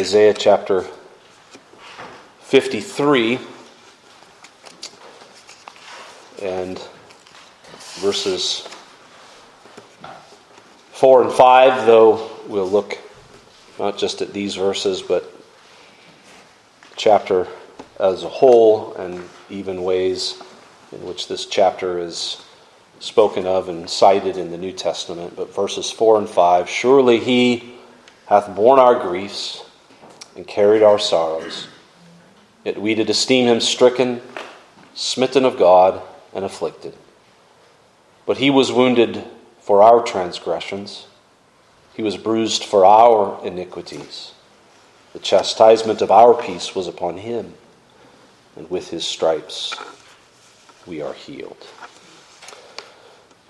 Isaiah chapter 53 and verses 4 and 5, though we'll look not just at these verses, but chapter as a whole and even ways in which this chapter is spoken of and cited in the New Testament. But verses 4 and 5 Surely he hath borne our griefs and carried our sorrows. Yet we did esteem him stricken, smitten of God, and afflicted. But he was wounded for our transgressions, he was bruised for our iniquities. The chastisement of our peace was upon him, and with his stripes we are healed.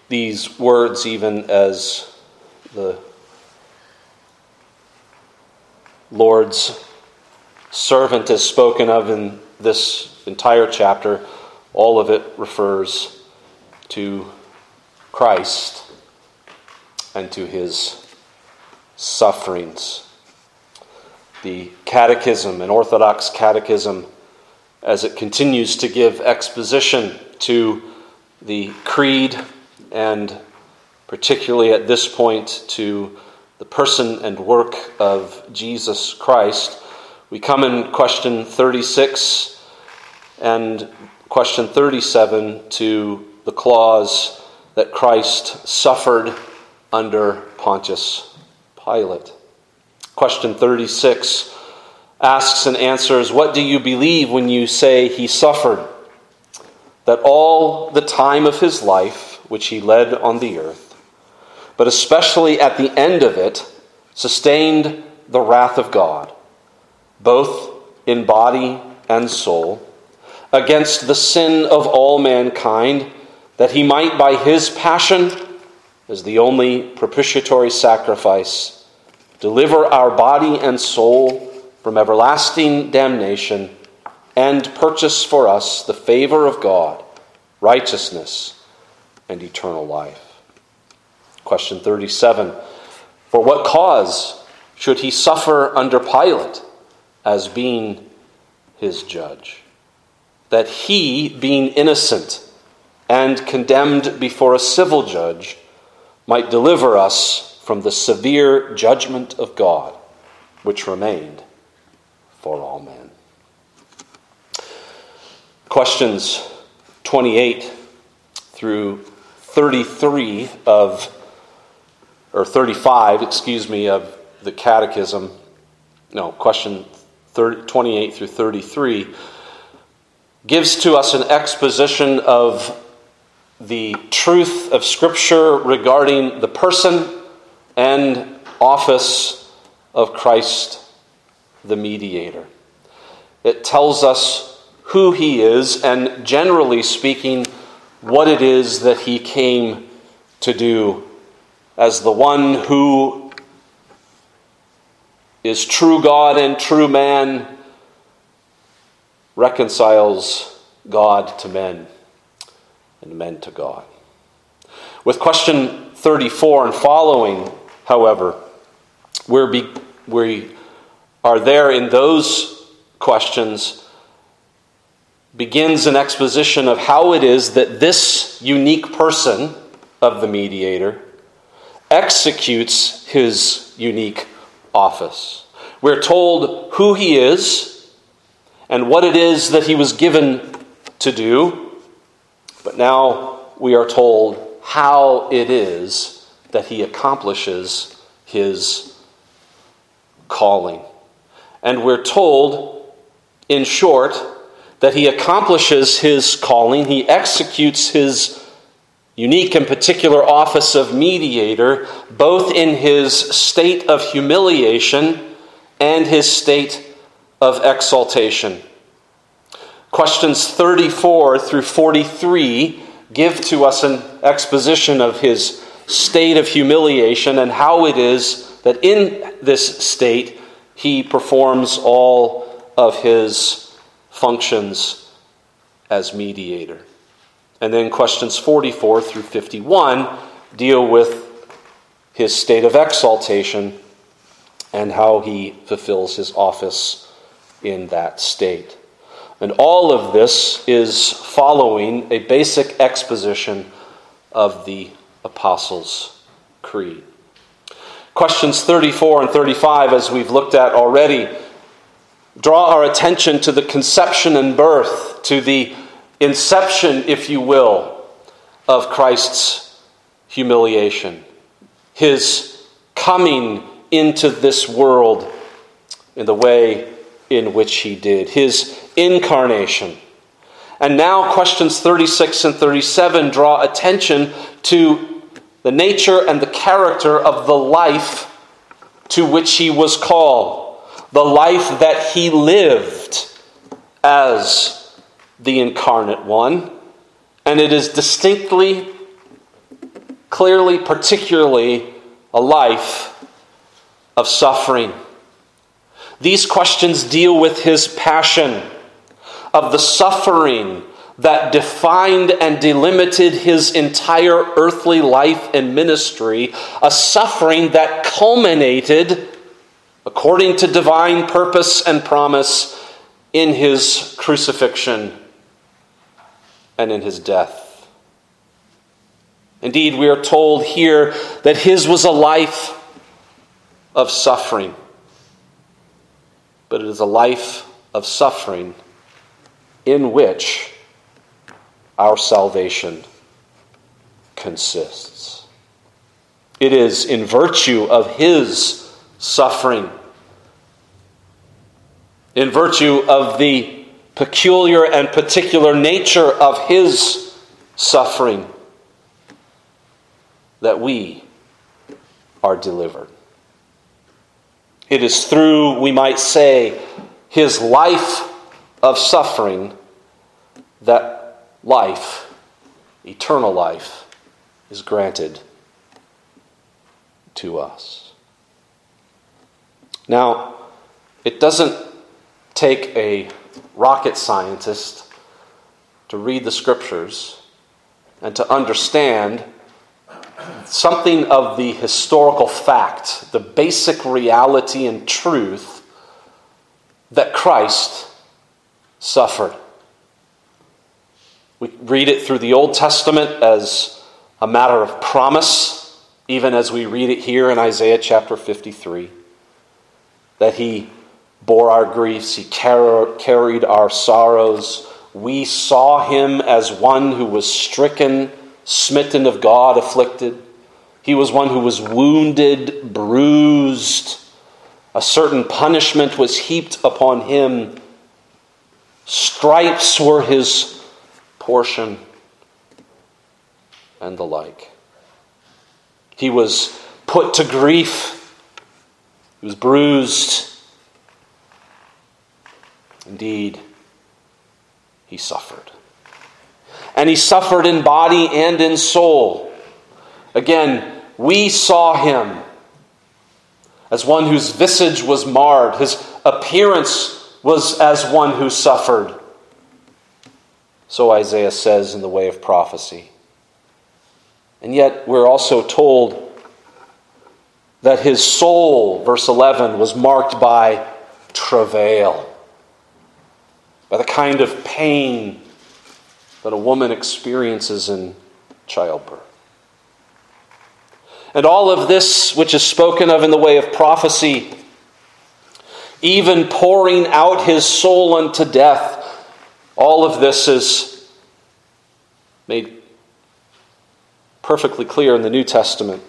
These words, even as the Lord's servant is spoken of in this entire chapter, all of it refers to Christ and to his sufferings. The Catechism, an Orthodox Catechism, as it continues to give exposition to the Creed and particularly at this point to the person and work of Jesus Christ. We come in question 36 and question 37 to the clause that Christ suffered under Pontius Pilate. Question 36 asks and answers What do you believe when you say he suffered? That all the time of his life, which he led on the earth, but especially at the end of it, sustained the wrath of God, both in body and soul, against the sin of all mankind, that he might, by his passion, as the only propitiatory sacrifice, deliver our body and soul from everlasting damnation and purchase for us the favor of God, righteousness, and eternal life. Question 37 For what cause should he suffer under Pilate as being his judge? That he, being innocent and condemned before a civil judge, might deliver us from the severe judgment of God, which remained for all men. Questions 28 through 33 of or 35, excuse me, of the Catechism, no, question 30, 28 through 33, gives to us an exposition of the truth of Scripture regarding the person and office of Christ the mediator. It tells us who he is and, generally speaking, what it is that he came to do as the one who is true God and true man, reconciles God to men and men to God. With question 34 and following, however, we're be, we are there in those questions begins an exposition of how it is that this unique person of the mediator executes his unique office. We're told who he is and what it is that he was given to do, but now we are told how it is that he accomplishes his calling. And we're told, in short, that he accomplishes his calling, he executes his unique and particular office of mediator, both in his state of humiliation and his state of exaltation. Questions 34 through 43 give to us an exposition of his state of humiliation and how it is that in this state he performs all of his functions as mediator. And then questions 44 through 51 deal with his state of exaltation and how he fulfills his office in that state. And all of this is following a basic exposition of the Apostles' Creed. Questions 34 and 35, as we've looked at already, draw our attention to the conception and birth, to the inception, if you will, of Christ's humiliation, his coming into this world in the way in which he did, his incarnation. And now, questions 36 and 37 draw attention to the nature and the character of the life to which he was called, the life that he lived as the incarnate one. And it is distinctly, clearly, particularly a life of suffering. These questions deal with his passion, of the suffering that defined and delimited his entire earthly life and ministry, a suffering that culminated, according to divine purpose and promise, in his crucifixion and in his death. Indeed, we are told here that his was a life of suffering, but it is a life of suffering in which our salvation consists. It is in virtue of his suffering, in virtue of the peculiar and particular nature of his suffering, that we are delivered. It is through, we might say, his life of suffering that life, eternal life, is granted to us. Now, it doesn't take a rocket scientist to read the scriptures and to understand something of the historical fact, the basic reality and truth that Christ suffered. We read it through the Old Testament as a matter of promise, even as we read it here in Isaiah chapter 53, that he bore our griefs, he carried our sorrows. We saw him as one who was stricken smitten of God, afflicted. He was one who was wounded, bruised. A certain punishment was heaped upon him. Stripes were his portion, and the like. He was put to grief, he was bruised. Indeed, he suffered and he suffered in body and in soul. Again, we saw him as one whose visage was marred, his appearance was as one who suffered. So Isaiah says in the way of prophecy. And yet, we're also told that his soul, verse 11, was marked by travail, by the kind of pain that a woman experiences in childbirth. And all of this, which is spoken of in the way of prophecy, even pouring out his soul unto death, all of this is made perfectly clear in the New Testament.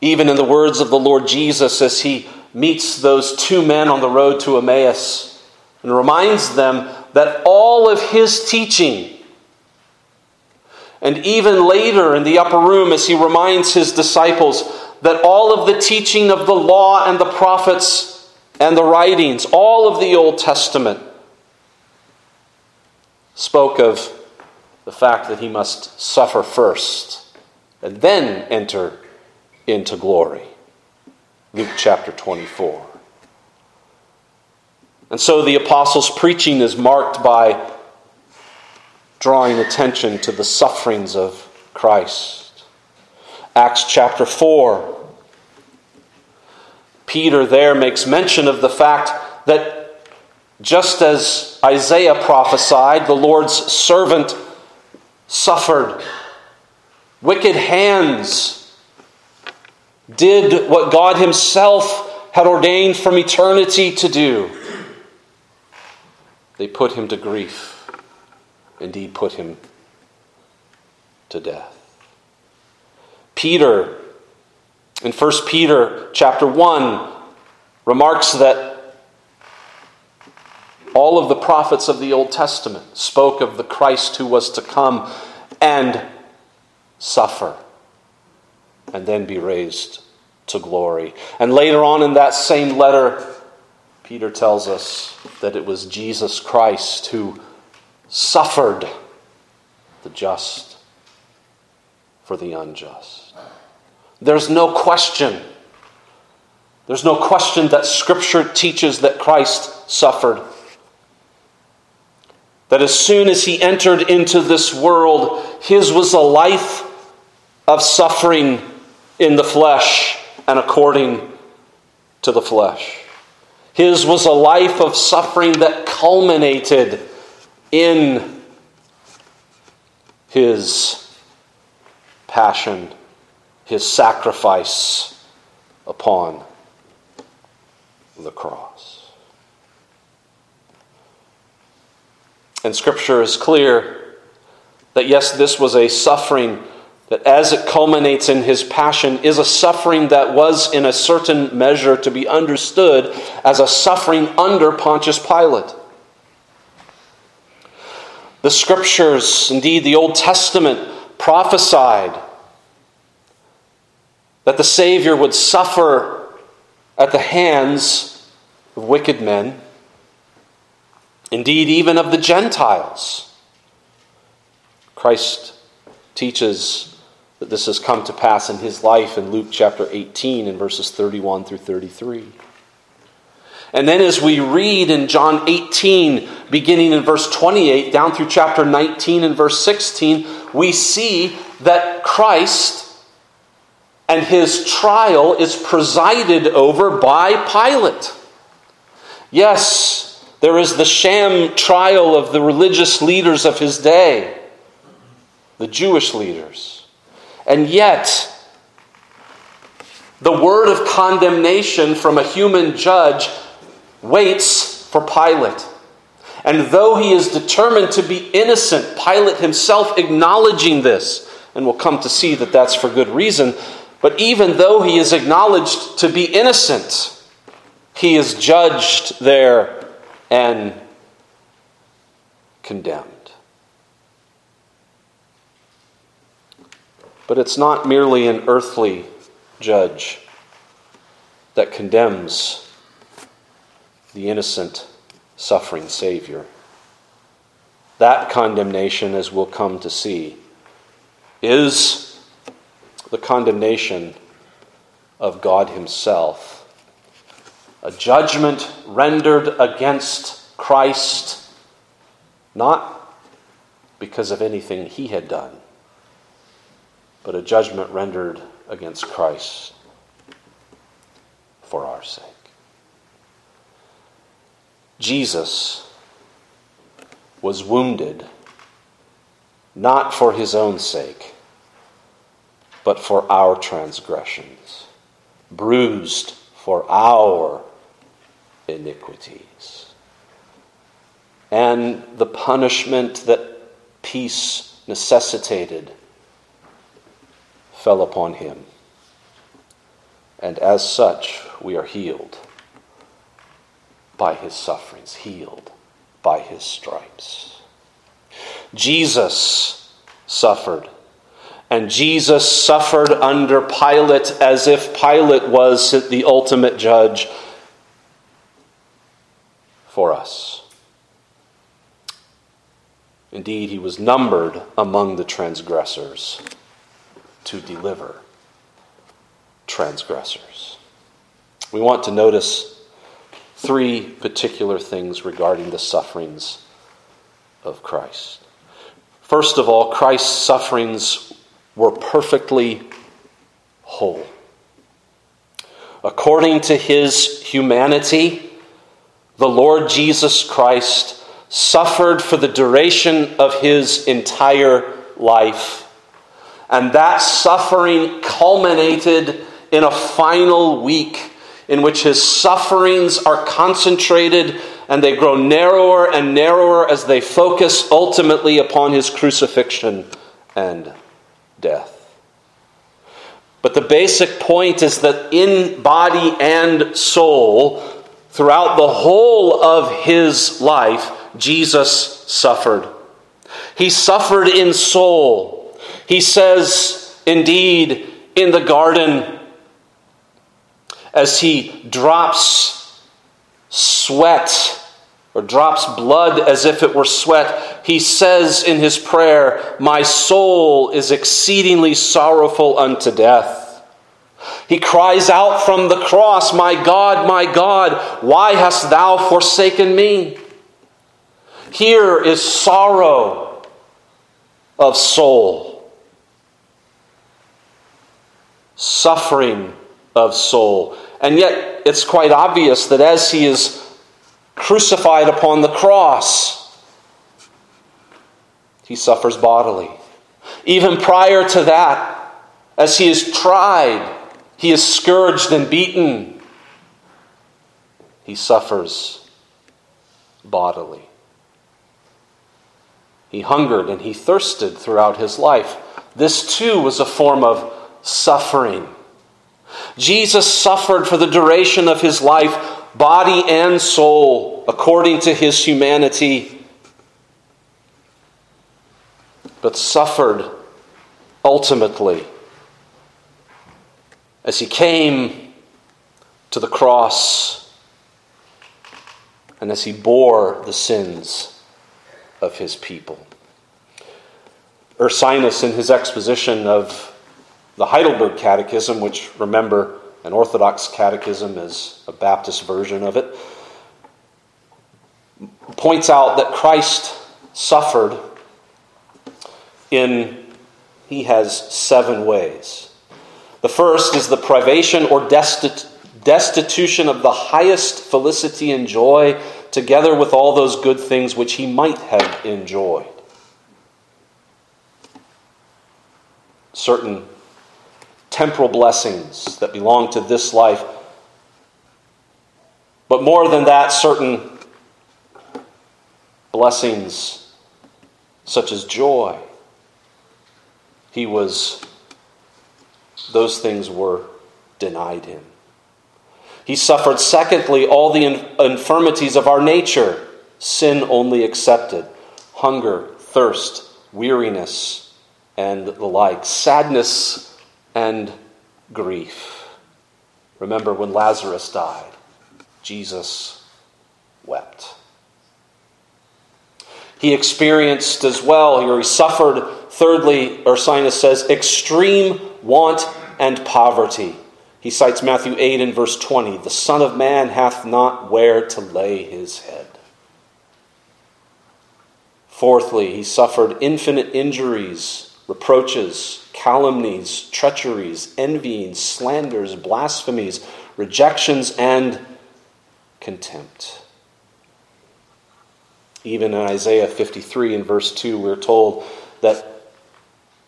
Even in the words of the Lord Jesus as he meets those two men on the road to Emmaus and reminds them that all of his teaching, and even later in the upper room as he reminds his disciples that all of the teaching of the law and the prophets and the writings, all of the Old Testament, spoke of the fact that he must suffer first and then enter into glory. Luke chapter 24. And so the apostles' preaching is marked by drawing attention to the sufferings of Christ. Acts chapter 4. Peter there makes mention of the fact that just as Isaiah prophesied, the Lord's servant suffered. Wicked hands did what God Himself had ordained from eternity to do. They put him to grief, indeed, put him to death. Peter in 1 Peter chapter 1 remarks that all of the prophets of the Old Testament spoke of the Christ who was to come and suffer and then be raised to glory. And later on in that same letter, Peter tells us that it was Jesus Christ who suffered the just for the unjust. There's no question. There's no question that Scripture teaches that Christ suffered. That as soon as he entered into this world, his was a life of suffering in the flesh and according to the flesh. His was a life of suffering that culminated in his passion his sacrifice upon the cross. And Scripture is clear that yes, this was a suffering that as it culminates in his passion is a suffering that was in a certain measure to be understood as a suffering under Pontius Pilate. The scriptures, indeed the Old Testament, prophesied that the Savior would suffer at the hands of wicked men, indeed, even of the Gentiles. Christ teaches that this has come to pass in his life in Luke chapter 18 in verses 31 through 33. And then, as we read in John 18, beginning in verse 28, down through chapter 19 and verse 16, we see that Christ and his trial is presided over by Pilate. Yes, there is the sham trial of the religious leaders of his day, the Jewish leaders. And yet, the word of condemnation from a human judge waits for Pilate. And though he is determined to be innocent, Pilate himself acknowledging this, and we'll come to see that that's for good reason, but even though he is acknowledged to be innocent, he is judged there and condemned. But it's not merely an earthly judge that condemns the innocent, suffering Savior. That condemnation, as we'll come to see, is the condemnation of God Himself. A judgment rendered against Christ, not because of anything He had done, but a judgment rendered against Christ for our sake. Jesus was wounded not for his own sake but for our transgressions, bruised for our iniquities. And the punishment that peace necessitated fell upon him. And as such, we are healed by his sufferings, healed by his stripes. Jesus suffered and Jesus suffered under Pilate as if Pilate was the ultimate judge for us. Indeed, he was numbered among the transgressors to deliver transgressors. We want to notice three particular things regarding the sufferings of Christ. First of all, Christ's sufferings were perfectly whole. according to his humanity, the Lord Jesus Christ suffered for the duration of his entire life. And that suffering culminated in a final week in which his sufferings are concentrated and they grow narrower and narrower as they focus ultimately upon his crucifixion and death. But the basic point is that in body and soul, throughout the whole of his life, Jesus suffered. He suffered in soul. He says, indeed, in the garden, as he drops sweat or drops blood as if it were sweat, he says in his prayer, My soul is exceedingly sorrowful unto death. He cries out from the cross, My God, my God, why hast thou forsaken me? Here is sorrow of soul, suffering of soul. And yet, it's quite obvious that as he is crucified upon the cross, he suffers bodily. Even prior to that, as he is tried, he is scourged and beaten, he suffers bodily. He hungered and he thirsted throughout his life. This too was a form of suffering. Jesus suffered for the duration of his life body and soul, according to his humanity, but suffered ultimately as he came to the cross and as he bore the sins of his people. Ursinus, in his exposition of the Heidelberg Catechism, which remember an Orthodox catechism is a Baptist version of it, points out that Christ suffered in, he has seven ways. The first is the privation or destitution of the highest felicity and joy, together with all those good things which he might have enjoyed. Certain temporal blessings that belong to this life. But more than that, certain blessings such as joy. He was, those things were denied him. He suffered, secondly, all the infirmities of our nature, sin only accepted hunger, thirst, weariness, and the like, sadness and grief. Remember when Lazarus died, Jesus wept. He experienced as well, or he suffered, thirdly, Ursinus says, extreme want and poverty. He cites Matthew 8 and verse 20 The Son of Man hath not where to lay his head. Fourthly, he suffered infinite injuries reproaches, calumnies, treacheries, envyings, slanders, blasphemies, rejections, and contempt. Even in Isaiah 53 and verse 2, we're told that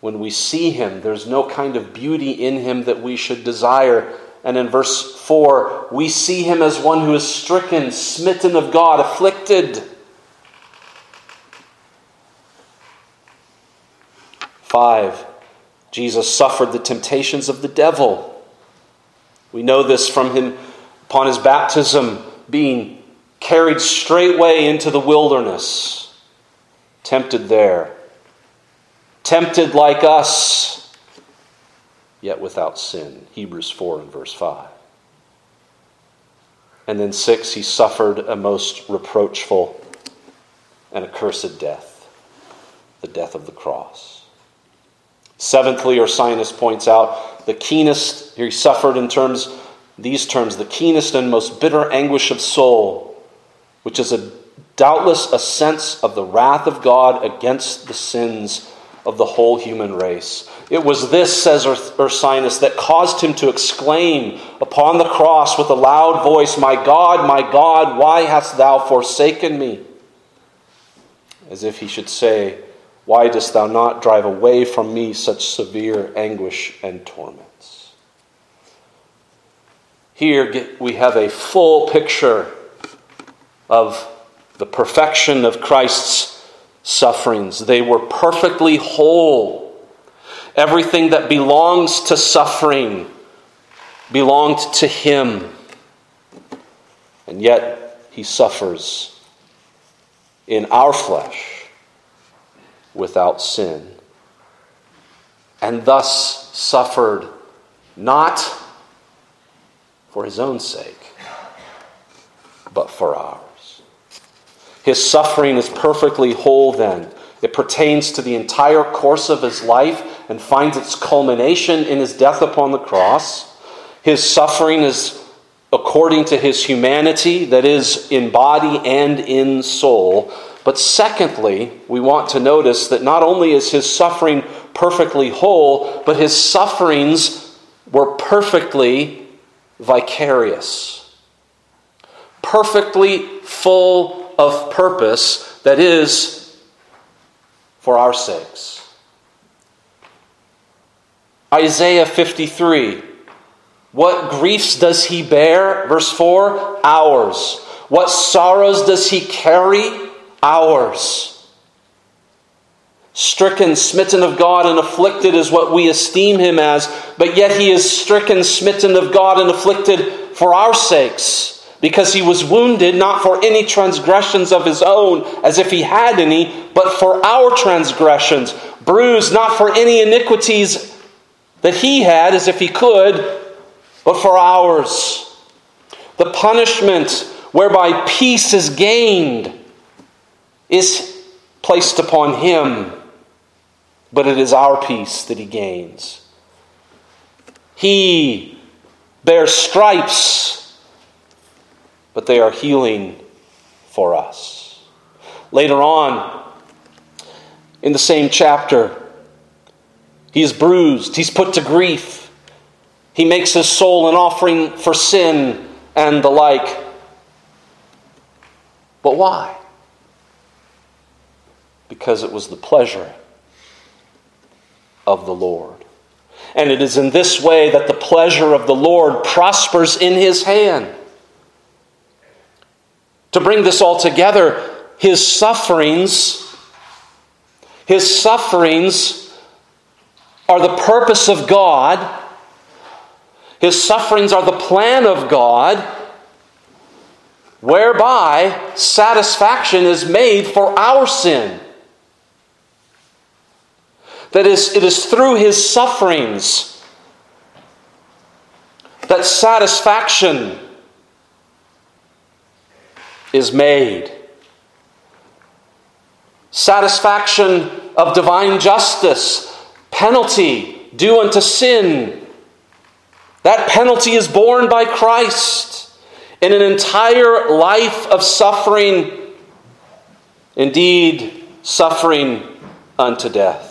when we see him, there's no kind of beauty in him that we should desire. And in verse 4, we see him as one who is stricken, smitten of God, afflicted. 5. Jesus suffered the temptations of the devil. We know this from him upon his baptism being carried straightway into the wilderness, tempted there, tempted like us, yet without sin. Hebrews 4 and verse 5. And then 6, he suffered a most reproachful and accursed death, the death of the cross. Seventhly, Ursinus points out the keenest, he suffered in terms, these terms, the keenest and most bitter anguish of soul, which is a doubtless a sense of the wrath of God against the sins of the whole human race. It was this, says Ursinus, that caused him to exclaim upon the cross with a loud voice, My God, my God, why hast thou forsaken me? As if he should say, Why dost thou not drive away from me such severe anguish and torments? Here we have a full picture of the perfection of Christ's sufferings. They were perfectly whole. Everything that belongs to suffering belonged to him. And yet he suffers in our flesh without sin. And thus suffered not for his own sake, but for ours. His suffering is perfectly whole then. It pertains to the entire course of his life and finds its culmination in his death upon the cross. His suffering is according to his humanity, that is, in body and in soul. But secondly, we want to notice that not only is his suffering perfectly whole, but his sufferings were perfectly vicarious, perfectly full of purpose that is for our sakes. Isaiah 53. What griefs does he bear? Verse 4 Ours. What sorrows does he carry? Ours. Stricken, smitten of God, and afflicted is what we esteem him as, but yet he is stricken, smitten of God, and afflicted for our sakes because he was wounded not for any transgressions of his own, as if he had any, but for our transgressions, bruised not for any iniquities that he had, as if he could, but for ours. The punishment whereby peace is gained is placed upon him, but it is our peace that he gains. He bears stripes but they are healing for us. Later on, in the same chapter, he is bruised, he's put to grief, he makes his soul an offering for sin and the like. But why? Because it was the pleasure of the Lord. And it is in this way that the pleasure of the Lord prospers in his hand. To bring this all together, his sufferings, his sufferings are the purpose of God. His sufferings are the plan of God, whereby satisfaction is made for our sin. That is, it is through his sufferings that satisfaction is made. Satisfaction of divine justice, penalty due unto sin. That penalty is borne by Christ in an entire life of suffering, indeed, suffering unto death.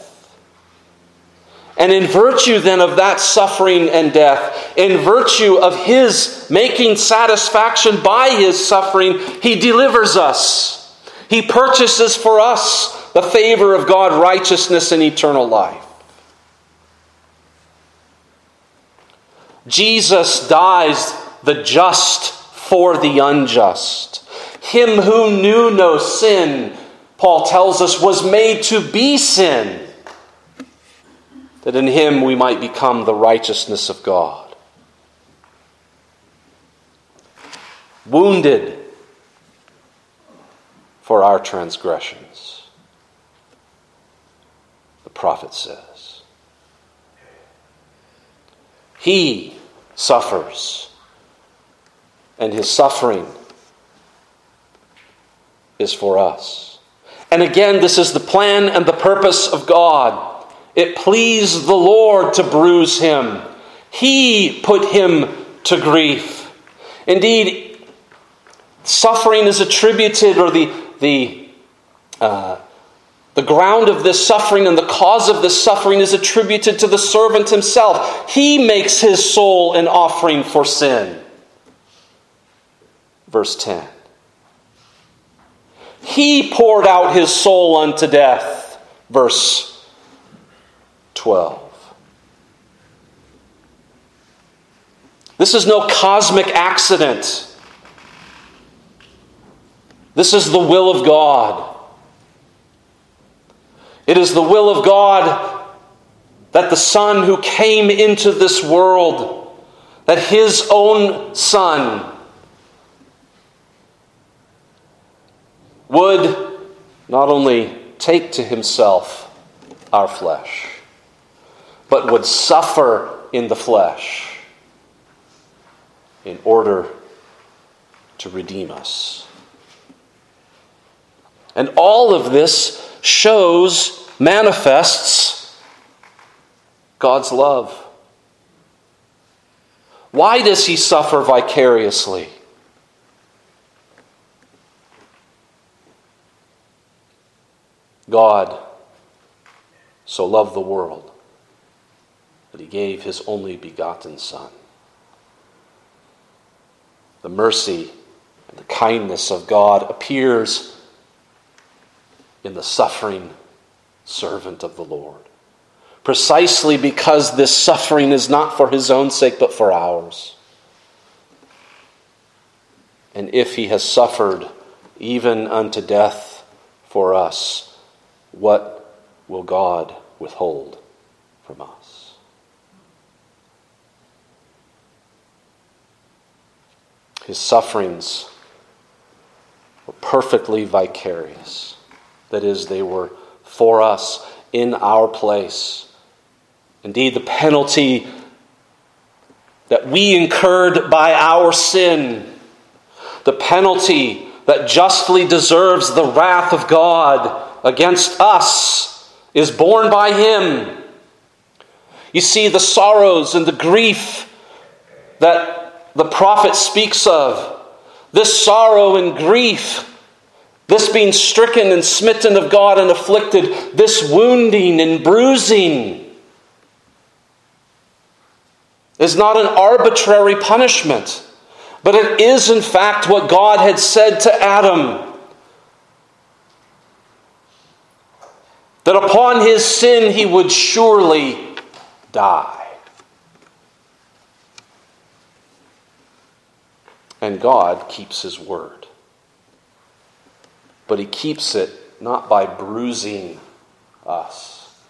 And in virtue then of that suffering and death, in virtue of his making satisfaction by his suffering, he delivers us. He purchases for us the favor of God, righteousness, and eternal life. Jesus dies the just for the unjust. Him who knew no sin, Paul tells us, was made to be sin that in him we might become the righteousness of God. Wounded for our transgressions, the prophet says. He suffers, and his suffering is for us. And again, this is the plan and the purpose of God it pleased the Lord to bruise him. He put him to grief. Indeed, suffering is attributed, or the, the, uh, the ground of this suffering and the cause of this suffering is attributed to the servant himself. He makes his soul an offering for sin. Verse 10. He poured out his soul unto death. Verse 12. This is no cosmic accident. This is the will of God. It is the will of God that the Son who came into this world, that his own Son, would not only take to himself our flesh, but would suffer in the flesh in order to redeem us. And all of this shows, manifests God's love. Why does he suffer vicariously? God so loved the world that he gave his only begotten Son. The mercy and the kindness of God appears in the suffering servant of the Lord. Precisely because this suffering is not for his own sake, but for ours. And if he has suffered even unto death for us, what will God withhold from us? His sufferings were perfectly vicarious. That is, they were for us in our place. Indeed, the penalty that we incurred by our sin, the penalty that justly deserves the wrath of God against us is borne by him. You see, the sorrows and the grief that the prophet speaks of, this sorrow and grief, this being stricken and smitten of God and afflicted, this wounding and bruising, is not an arbitrary punishment, but it is, in fact, what God had said to Adam. that upon his sin he would surely die. And God keeps his word. But he keeps it not by bruising us,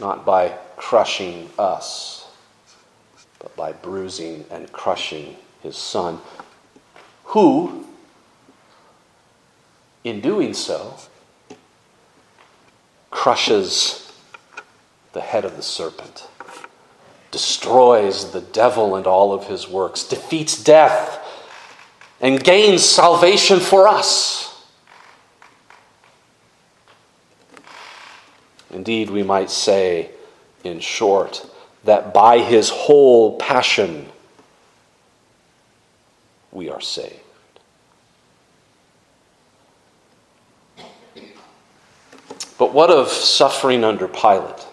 not by crushing us, but by bruising and crushing his son, who, in doing so, crushes the head of the serpent, destroys the devil and all of his works, defeats death, and gains salvation for us. Indeed, we might say, in short, that by his whole passion we are saved. But what of suffering under Pilate?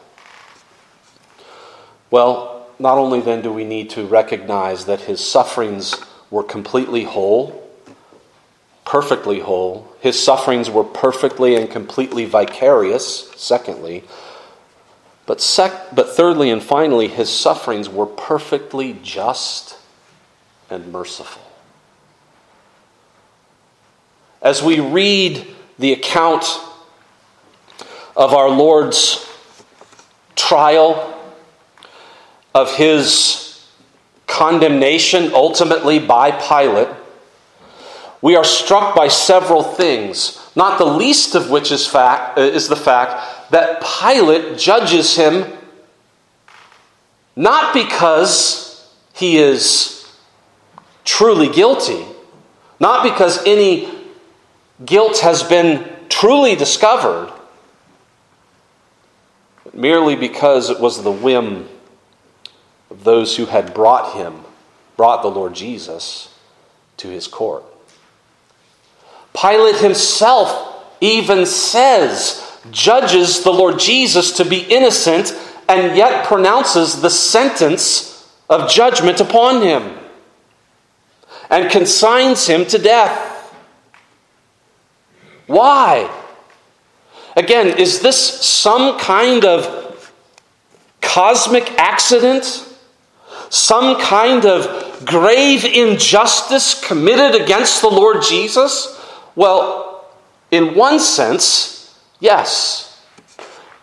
Well, not only then do we need to recognize that his sufferings were completely whole, perfectly whole, his sufferings were perfectly and completely vicarious, secondly, but, sec- but thirdly and finally, his sufferings were perfectly just and merciful. As we read the account of our Lord's trial, of his condemnation ultimately by Pilate, we are struck by several things, not the least of which is, fact, uh, is the fact that Pilate judges him not because he is truly guilty, not because any guilt has been truly discovered, merely because it was the whim those who had brought him, brought the Lord Jesus to his court. Pilate himself even says judges the Lord Jesus to be innocent and yet pronounces the sentence of judgment upon him and consigns him to death. Why? Again, is this some kind of cosmic accident? Some kind of grave injustice committed against the Lord Jesus? Well, in one sense, yes.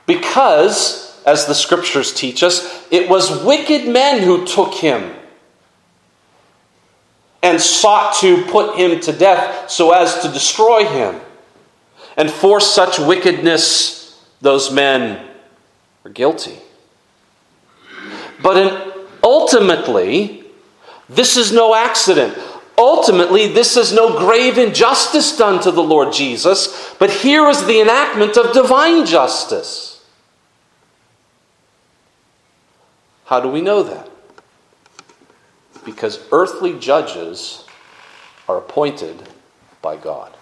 Because, as the scriptures teach us, it was wicked men who took him and sought to put him to death so as to destroy him. And for such wickedness, those men are guilty. But in, ultimately, this is no accident. Ultimately, this is no grave injustice done to the Lord Jesus, but here is the enactment of divine justice. How do we know that? Because earthly judges are appointed by God.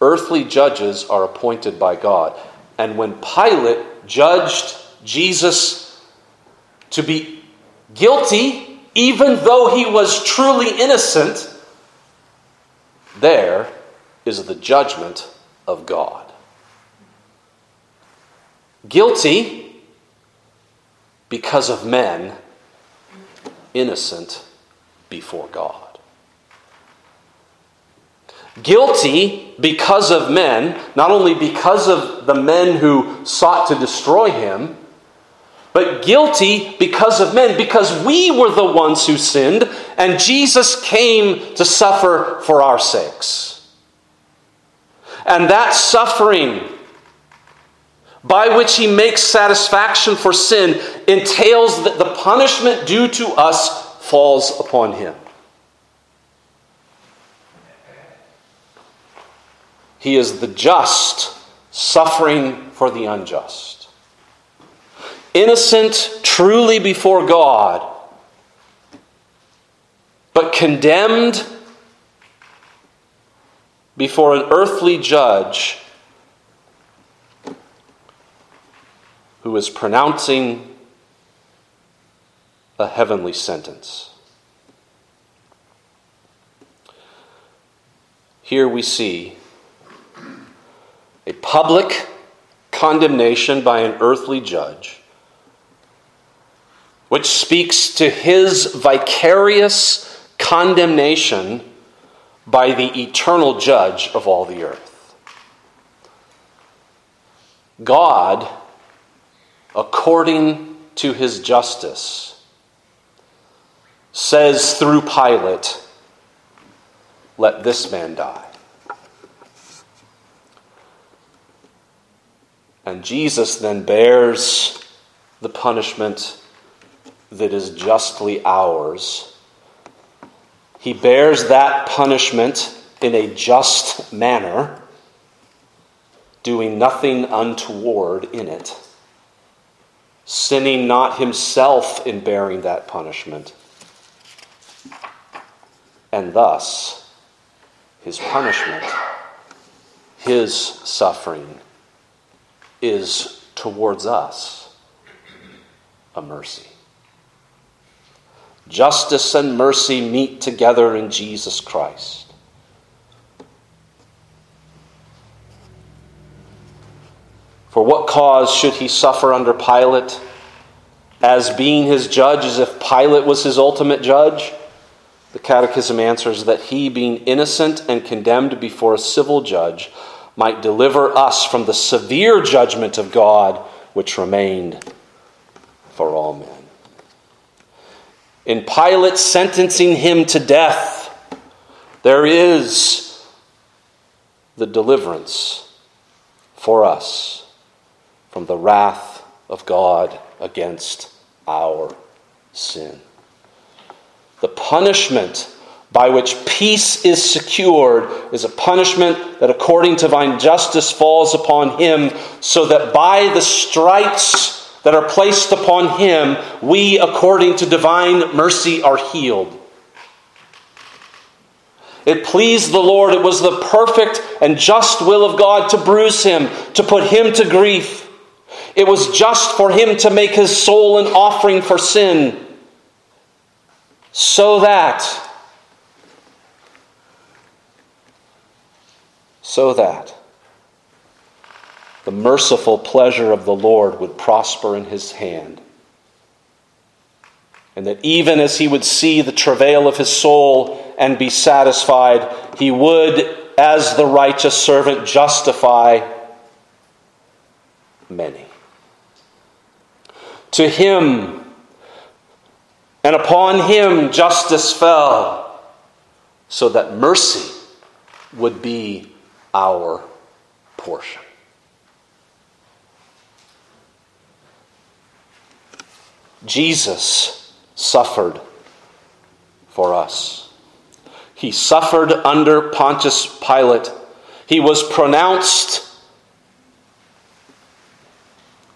Earthly judges are appointed by God. And when Pilate judged Jesus to be guilty, even though he was truly innocent, there is the judgment of God. Guilty because of men, innocent before God guilty because of men, not only because of the men who sought to destroy him, but guilty because of men, because we were the ones who sinned, and Jesus came to suffer for our sakes. And that suffering, by which he makes satisfaction for sin, entails that the punishment due to us falls upon him. He is the just suffering for the unjust. Innocent truly before God, but condemned before an earthly judge who is pronouncing a heavenly sentence. Here we see a public condemnation by an earthly judge, which speaks to his vicarious condemnation by the eternal judge of all the earth. God, according to his justice, says through Pilate, Let this man die. And Jesus then bears the punishment that is justly ours. He bears that punishment in a just manner, doing nothing untoward in it, sinning not himself in bearing that punishment. And thus, his punishment, his suffering, is towards us a mercy. Justice and mercy meet together in Jesus Christ. For what cause should he suffer under Pilate as being his judge, as if Pilate was his ultimate judge? The Catechism answers that he, being innocent and condemned before a civil judge, might deliver us from the severe judgment of God which remained for all men. In Pilate sentencing him to death, there is the deliverance for us from the wrath of God against our sin. The punishment by which peace is secured is a punishment that, according to divine justice, falls upon him, so that by the stripes that are placed upon him, we, according to divine mercy, are healed. It pleased the Lord. It was the perfect and just will of God to bruise him, to put him to grief. It was just for him to make his soul an offering for sin, so that, so that the merciful pleasure of the Lord would prosper in his hand. And that even as he would see the travail of his soul and be satisfied, he would, as the righteous servant, justify many. To him and upon him justice fell, so that mercy would be our portion. Jesus suffered for us. He suffered under Pontius Pilate. He was pronounced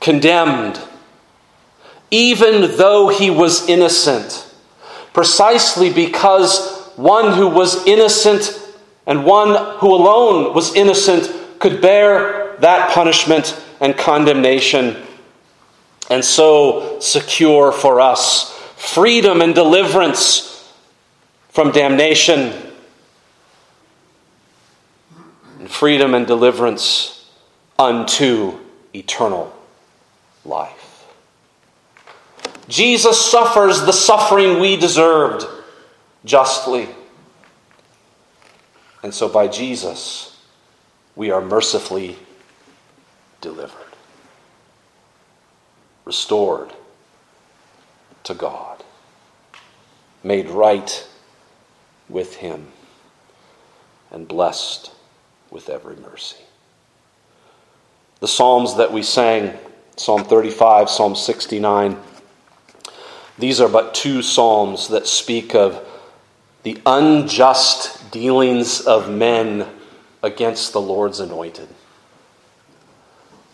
condemned, even though he was innocent, precisely because one who was innocent and one who alone was innocent could bear that punishment and condemnation and so secure for us freedom and deliverance from damnation, and freedom and deliverance unto eternal life. Jesus suffers the suffering we deserved justly. And so by Jesus, we are mercifully delivered restored to God, made right with Him, and blessed with every mercy. The Psalms that we sang, Psalm 35, Psalm 69, these are but two Psalms that speak of the unjust dealings of men against the Lord's anointed.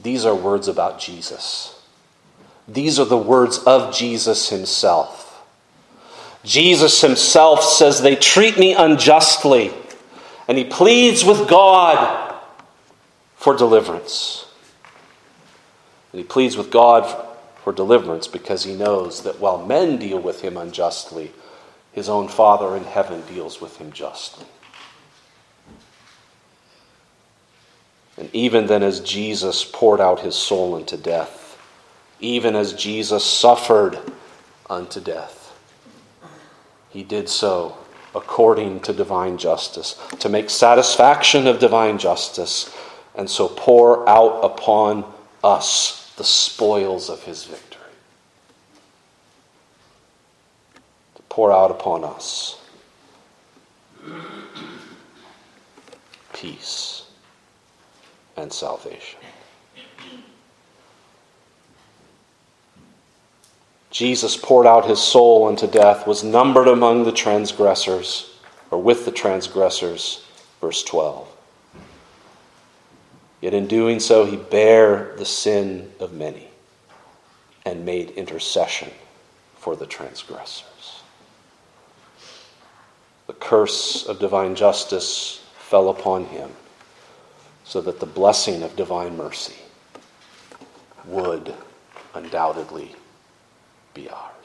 These are words about Jesus. These are the words of Jesus himself. Jesus himself says, They treat me unjustly. And he pleads with God for deliverance. And he pleads with God for deliverance because he knows that while men deal with him unjustly, his own Father in heaven deals with him justly. And even then, as Jesus poured out his soul unto death, even as Jesus suffered unto death. He did so according to divine justice, to make satisfaction of divine justice, and so pour out upon us the spoils of his victory. To pour out upon us peace and salvation. Jesus poured out his soul unto death, was numbered among the transgressors, or with the transgressors. Verse 12. Yet in doing so, he bare the sin of many and made intercession for the transgressors. The curse of divine justice fell upon him, so that the blessing of divine mercy would undoubtedly be ours.